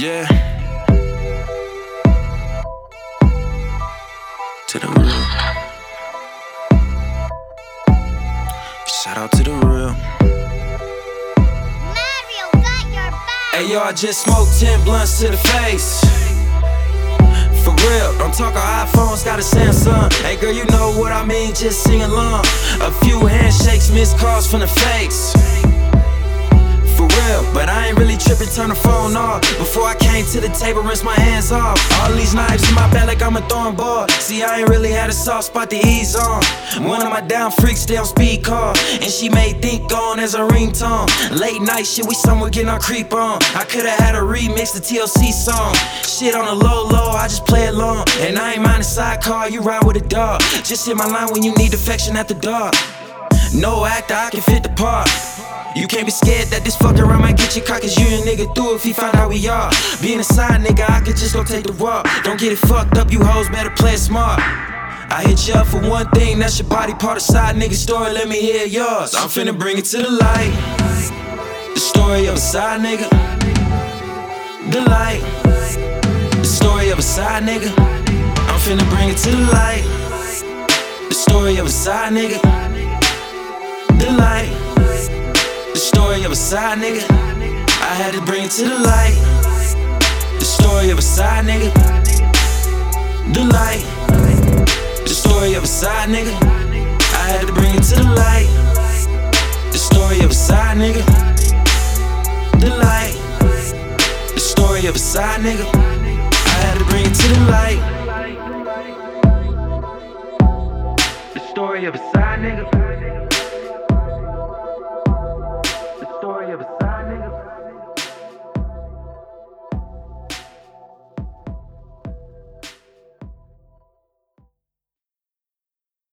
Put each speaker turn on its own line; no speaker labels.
Yeah. To the real. Shout out to the real.
Mario got your back.
Hey yo, I just smoked 10 blunts to the face. For real, don't talk on iPhones, got a Samsung. Hey girl, you know what I mean, just sing along. A few handshakes, missed calls from the fakes. Real, but I ain't really tripping, turn the phone off. Before I came to the table, rinse my hands off. All these knives in my back like I'm a throwing ball. See, I ain't really had a soft spot to ease on. One of my down freaks stay on speed call, and she made think on as a ringtone. Late night shit, we somewhere getting our creep on. I could've had a remix the TLC song. Shit on the low low, I just play along. And I ain't mind a sidecar, you ride with a dog. Just hit my line when you need affection at the door. No actor, I can fit the part. You can't be scared that this fuck around might get you caught Cause you and nigga through if he find out we are. Being a side nigga, I could just go take the walk. Don't get it fucked up, you hoes better play smart. I hit you up for one thing, that's your body part of side nigga story, let me hear yours. I'm finna bring it to the light. The story of a side nigga. The light. The story of a side nigga. I'm finna bring it to the light. The story of a side nigga. The light side nigga. I had to bring it to the light. The story of a side nigga. The light. The story of a side nigga. I had to bring it to the light. The story of a side nigga. The light. The story of a side nigga. I had to bring it to the light. The story of a side nigga.